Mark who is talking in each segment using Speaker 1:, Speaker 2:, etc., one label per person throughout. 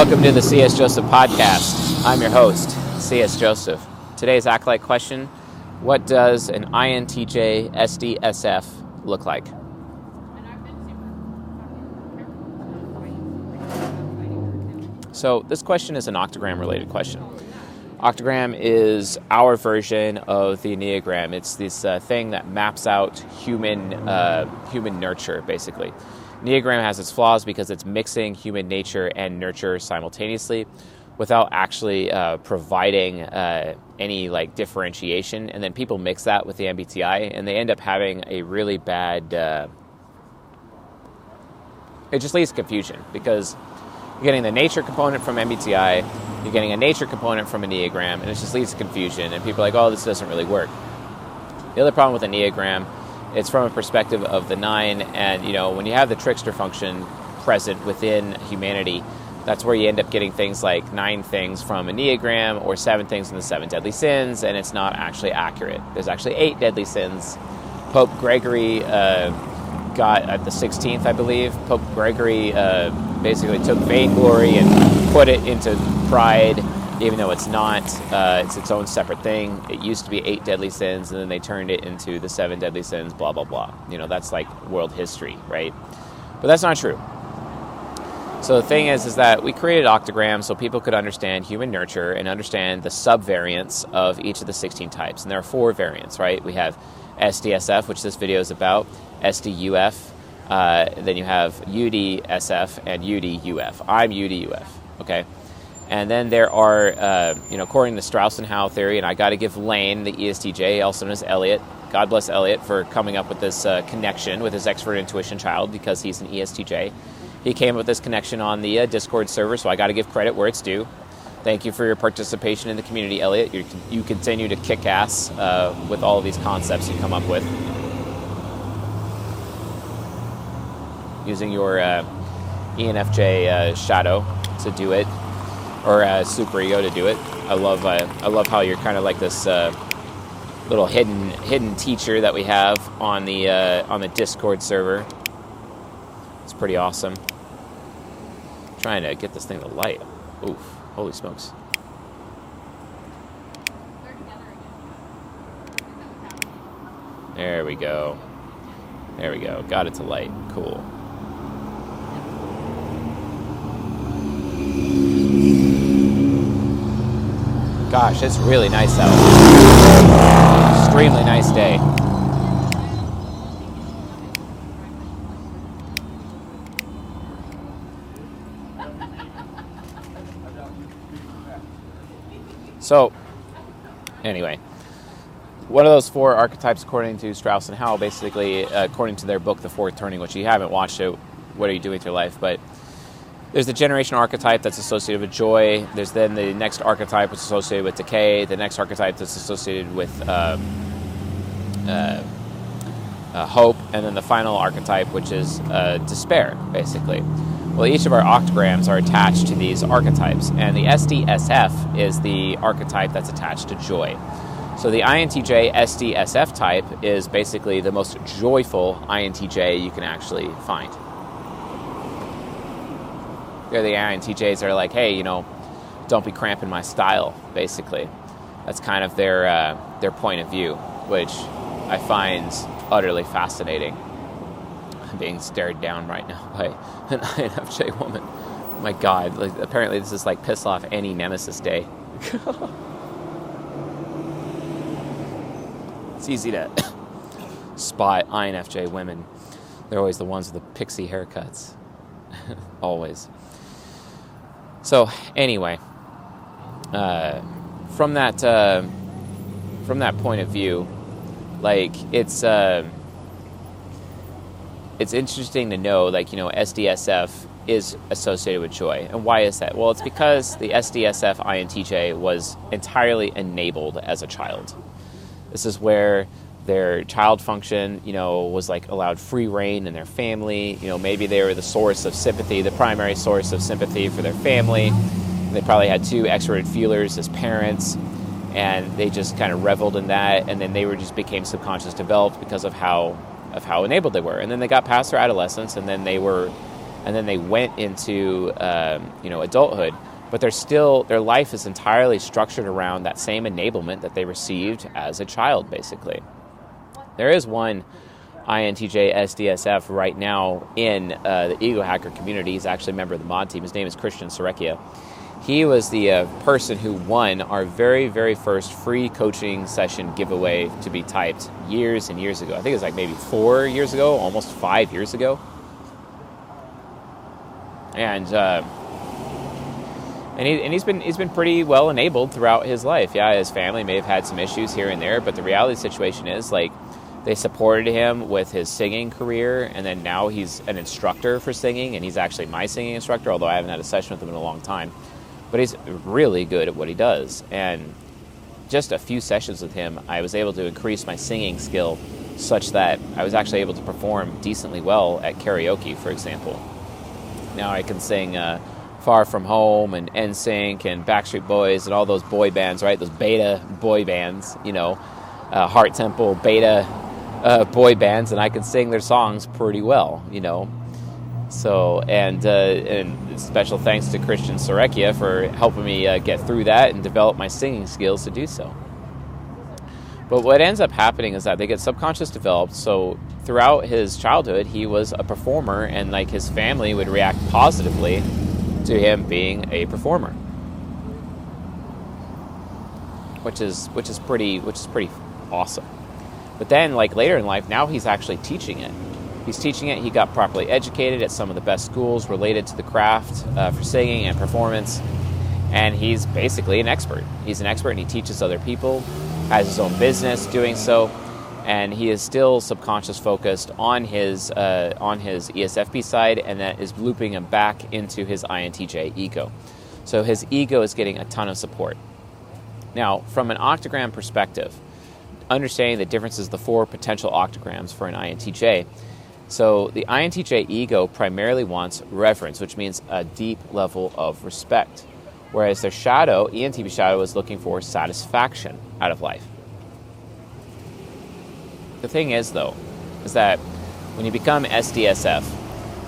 Speaker 1: Welcome to the C.S. Joseph podcast. I'm your host, C.S. Joseph. Today's Acolyte question What does an INTJ SDSF look like? So, this question is an octagram related question. Octagram is our version of the Enneagram. It's this uh, thing that maps out human, uh, human nurture, basically. Enneagram has its flaws because it's mixing human nature and nurture simultaneously without actually uh, providing uh, any like differentiation. And then people mix that with the MBTI and they end up having a really bad. Uh, it just leads to confusion because you're getting the nature component from MBTI, you're getting a nature component from Enneagram, and it just leads to confusion. And people are like, oh, this doesn't really work. The other problem with Enneagram, it's from a perspective of the nine, and you know, when you have the trickster function present within humanity, that's where you end up getting things like nine things from Enneagram or seven things in the seven deadly sins, and it's not actually accurate. There's actually eight deadly sins. Pope Gregory uh, got at the 16th, I believe. Pope Gregory uh, basically took vainglory and put it into pride, even though it's not. Uh, it's its own separate thing. It used to be eight deadly sins, and then they turned it into the seven deadly sins. Blah blah blah. You know, that's like world history, right? But that's not true. So the thing is, is that we created Octagram so people could understand human nurture and understand the subvariants of each of the 16 types. And there are four variants, right? We have SDSF, which this video is about, SDUF, uh, then you have UDSF and UDUF. I'm UDUF, okay? And then there are, uh, you know, according to Strauss and Howe theory, and I got to give Lane, the ESTJ, also known as Elliot, God bless Elliot for coming up with this uh, connection with his expert intuition child because he's an ESTJ. He came up with this connection on the uh, Discord server, so I got to give credit where it's due. Thank you for your participation in the community, Elliot. You, you continue to kick ass uh, with all of these concepts you come up with. Using your uh, ENFJ uh, shadow to do it, or uh, super ego to do it. I love uh, I love how you're kind of like this uh, little hidden hidden teacher that we have on the on the Discord server. It's pretty awesome. trying to get this thing to light. Oof. Holy smokes. There we go. There we go. Got it to light. Cool. Gosh, it's really nice out. Extremely nice day. So, anyway, one of those four archetypes, according to Strauss and Howe, basically, uh, according to their book, The Fourth Turning, which you haven't watched it, what are you doing with your life? But there's the generation archetype that's associated with joy. There's then the next archetype that's associated with decay. The next archetype that's associated with um, uh, uh, hope, and then the final archetype, which is uh, despair, basically. Well, each of our octagrams are attached to these archetypes, and the SDSF is the archetype that's attached to joy. So the INTJ SDSF type is basically the most joyful INTJ you can actually find. Here, the INTJs are like, hey, you know, don't be cramping my style, basically. That's kind of their, uh, their point of view, which I find utterly fascinating. I'm being stared down right now by an INFJ woman. My God, like, apparently this is like piss off any Nemesis day. it's easy to spot INFJ women. They're always the ones with the pixie haircuts. always. So anyway, uh, from that uh, from that point of view, like it's. Uh, it's interesting to know, like, you know, SDSF is associated with joy. And why is that? Well, it's because the SDSF INTJ was entirely enabled as a child. This is where their child function, you know, was like allowed free reign in their family. You know, maybe they were the source of sympathy, the primary source of sympathy for their family. They probably had two extroverted feelers as parents, and they just kind of reveled in that. And then they were just became subconscious developed because of how of how enabled they were. And then they got past their adolescence, and then they were and then they went into um, you know adulthood but they're still their life is entirely structured around that same enablement that they received as a child basically there is one INTJ SDSF right now in uh, the Ego Hacker community. He's actually a member of the mod team. His name is Christian Sarekia. He was the uh, person who won our very, very first free coaching session giveaway to be typed years and years ago. I think it was like maybe four years ago, almost five years ago. And uh, and, he, and he's been he's been pretty well enabled throughout his life. Yeah, his family may have had some issues here and there, but the reality the situation is like they supported him with his singing career, and then now he's an instructor for singing, and he's actually my singing instructor. Although I haven't had a session with him in a long time, but he's really good at what he does. And just a few sessions with him, I was able to increase my singing skill such that I was actually able to perform decently well at karaoke, for example. Now I can sing. Uh, Far From Home and NSYNC and Backstreet Boys and all those boy bands, right? Those beta boy bands, you know, uh, Heart Temple beta uh, boy bands, and I can sing their songs pretty well, you know. So, and uh, and special thanks to Christian Sorekia for helping me uh, get through that and develop my singing skills to do so. But what ends up happening is that they get subconscious developed. So throughout his childhood, he was a performer, and like his family would react positively to him being a performer, which is which is pretty which is pretty awesome. But then, like later in life, now he's actually teaching it. He's teaching it. He got properly educated at some of the best schools related to the craft uh, for singing and performance, and he's basically an expert. He's an expert, and he teaches other people. Has his own business doing so and he is still subconscious focused on his uh, on his ESFP side, and that is looping him back into his INTJ ego. So his ego is getting a ton of support. Now, from an octagram perspective, understanding the differences the four potential octagrams for an INTJ. So the INTJ ego primarily wants reverence, which means a deep level of respect, whereas their shadow, ENTP shadow, is looking for satisfaction out of life. The thing is, though, is that when you become SDSF,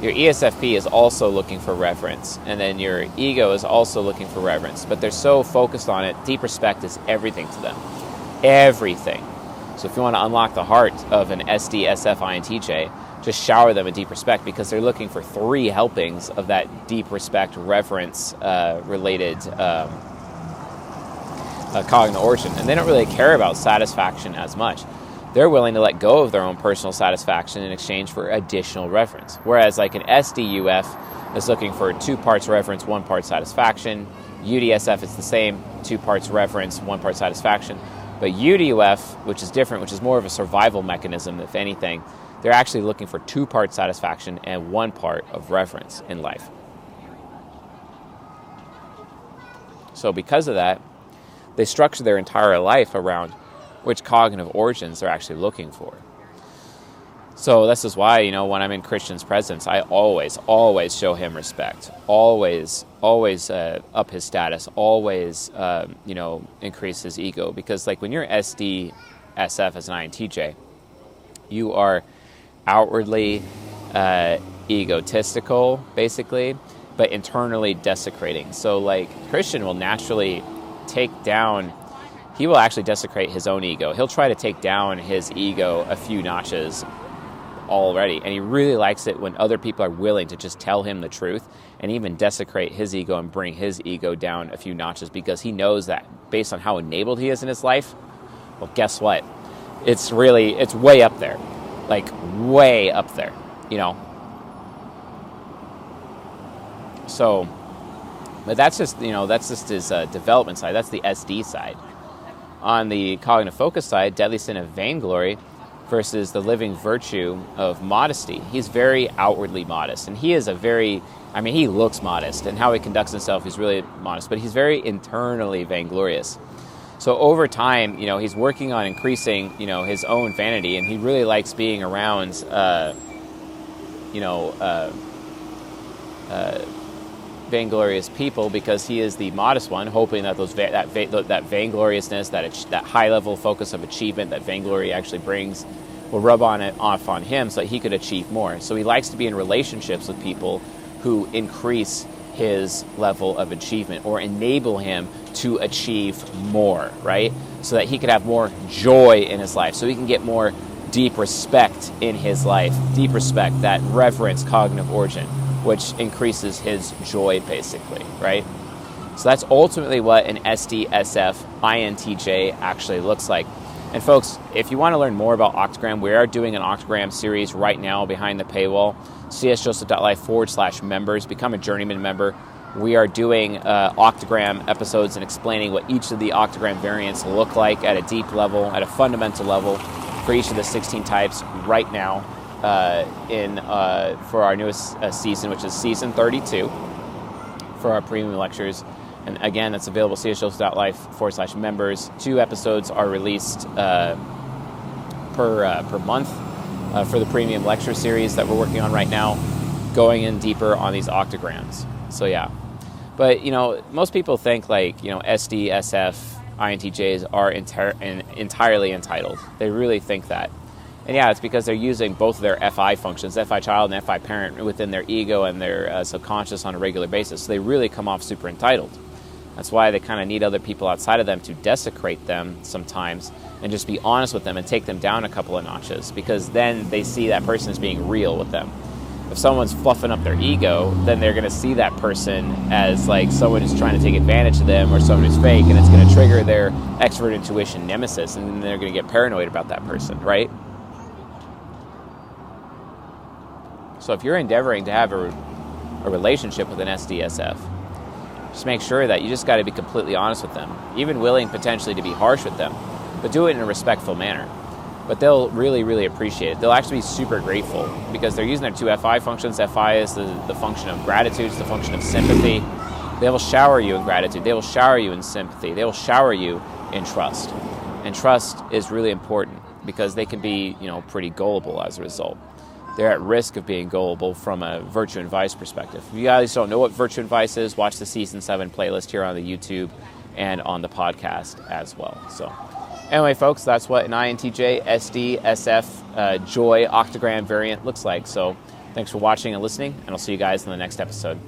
Speaker 1: your ESFP is also looking for reverence, and then your ego is also looking for reverence. But they're so focused on it, deep respect is everything to them. Everything. So if you want to unlock the heart of an SDSF INTJ, just shower them with deep respect because they're looking for three helpings of that deep respect, reverence uh, related um, uh, cognitive origin. And they don't really care about satisfaction as much they're willing to let go of their own personal satisfaction in exchange for additional reverence. Whereas, like an SDUF is looking for two parts reverence, one part satisfaction. UDSF is the same, two parts reverence, one part satisfaction. But UDUF, which is different, which is more of a survival mechanism, if anything, they're actually looking for two part satisfaction and one part of reverence in life. So, because of that, they structure their entire life around which cognitive origins they're actually looking for. So this is why, you know, when I'm in Christian's presence, I always, always show him respect. Always, always uh, up his status. Always, uh, you know, increase his ego. Because, like, when you're SD, SF as an INTJ, you are outwardly uh, egotistical, basically, but internally desecrating. So, like, Christian will naturally take down he will actually desecrate his own ego. He'll try to take down his ego a few notches already. And he really likes it when other people are willing to just tell him the truth and even desecrate his ego and bring his ego down a few notches because he knows that based on how enabled he is in his life, well, guess what? It's really, it's way up there. Like, way up there, you know? So, but that's just, you know, that's just his uh, development side. That's the SD side on the cognitive focus side, deadly sin of vainglory versus the living virtue of modesty. He's very outwardly modest, and he is a very, I mean, he looks modest, and how he conducts himself, he's really modest, but he's very internally vainglorious. So over time, you know, he's working on increasing, you know, his own vanity, and he really likes being around, uh, you know, uh, uh, vainglorious people because he is the modest one, hoping that those that that vaingloriousness, that that high level focus of achievement that vainglory actually brings, will rub on it off on him so that he could achieve more. So he likes to be in relationships with people who increase his level of achievement or enable him to achieve more, right? So that he could have more joy in his life, so he can get more deep respect in his life, deep respect, that reverence, cognitive origin, which increases his joy, basically, right? So that's ultimately what an SDSF INTJ actually looks like. And folks, if you want to learn more about Octagram, we are doing an Octagram series right now behind the paywall. csjoseph.life forward slash members. Become a journeyman member. We are doing uh, Octagram episodes and explaining what each of the Octagram variants look like at a deep level, at a fundamental level, for each of the 16 types right now uh, in uh, for our newest uh, season, which is season 32 for our premium lectures. And again, that's available csjoseph.life forward slash members. Two episodes are released uh, per, uh, per month uh, for the premium lecture series that we're working on right now, going in deeper on these octagrams. So, yeah. But, you know, most people think like, you know, SD, SF, INTJs are enti- entirely entitled. They really think that. And yeah, it's because they're using both their FI functions, FI child and FI parent, within their ego and their uh, subconscious on a regular basis. So they really come off super entitled. That's why they kind of need other people outside of them to desecrate them sometimes and just be honest with them and take them down a couple of notches because then they see that person as being real with them. If someone's fluffing up their ego, then they're going to see that person as like someone who's trying to take advantage of them or someone who's fake, and it's going to trigger their extrovert intuition nemesis, and then they're going to get paranoid about that person, right? So if you're endeavoring to have a, a relationship with an SDSF, just make sure that you just got to be completely honest with them, even willing potentially to be harsh with them, but do it in a respectful manner. But they'll really, really appreciate it. They'll actually be super grateful because they're using their two FI functions. FI is the, the function of gratitude, it's the function of sympathy. They will shower you in gratitude. They will shower you in sympathy. They will shower you in trust. And trust is really important because they can be, you know, pretty gullible as a result they're at risk of being gullible from a virtue and vice perspective. If you guys don't know what virtue and vice is, watch the season seven playlist here on the YouTube and on the podcast as well. So, anyway, folks, that's what an INTJ, SD, SF, uh, Joy, Octagram variant looks like. So, thanks for watching and listening, and I'll see you guys in the next episode.